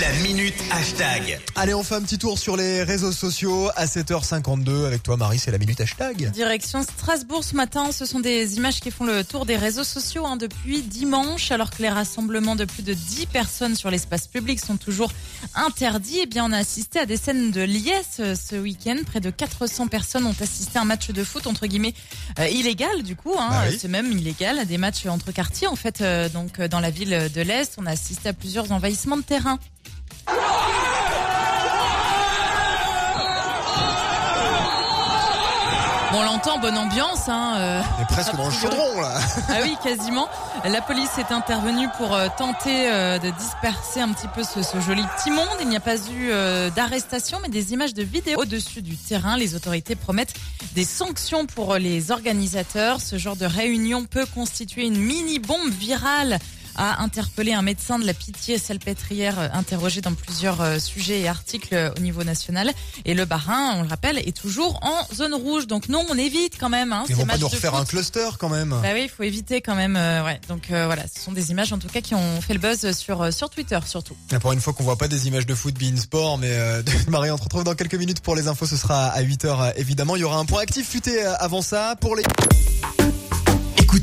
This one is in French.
La minute hashtag. Allez, on fait un petit tour sur les réseaux sociaux à 7h52. Avec toi, Marie, c'est la minute hashtag. Direction Strasbourg ce matin, ce sont des images qui font le tour des réseaux sociaux hein, depuis dimanche, alors que les rassemblements de plus de 10 personnes sur l'espace public sont toujours interdits. Eh bien, on a assisté à des scènes de liesse euh, ce week-end. Près de 400 personnes ont assisté à un match de foot entre guillemets euh, illégal du coup. Hein, Bah oui. C'est même illégal, des matchs entre quartiers en fait. euh, donc euh, dans la ville de l'Est, on a assisté à plusieurs envahissements de terrain. Bon, on l'entend, bonne ambiance. Hein, euh. On est presque dans le chaudron, là. Ah oui, quasiment. La police est intervenue pour euh, tenter euh, de disperser un petit peu ce, ce joli petit monde. Il n'y a pas eu d'arrestation, mais des images de vidéos au-dessus du terrain. Les autorités promettent des sanctions pour les organisateurs. Ce genre de réunion peut constituer une mini-bombe virale a interpellé un médecin de la pitié salpêtrière euh, interrogé dans plusieurs euh, sujets et articles euh, au niveau national. Et le Barin, on le rappelle, est toujours en zone rouge. Donc non, on évite quand même. Hein, Ils vont pas nous refaire un cluster quand même. Bah oui, il faut éviter quand même. euh, ouais. Donc euh, voilà, ce sont des images en tout cas qui ont fait le buzz sur euh, sur Twitter surtout. Et Pour une fois qu'on voit pas des images de foot bein sport, mais Marie, on se retrouve dans quelques minutes pour les infos. Ce sera à 8h évidemment. Il y aura un point actif futé avant ça pour les.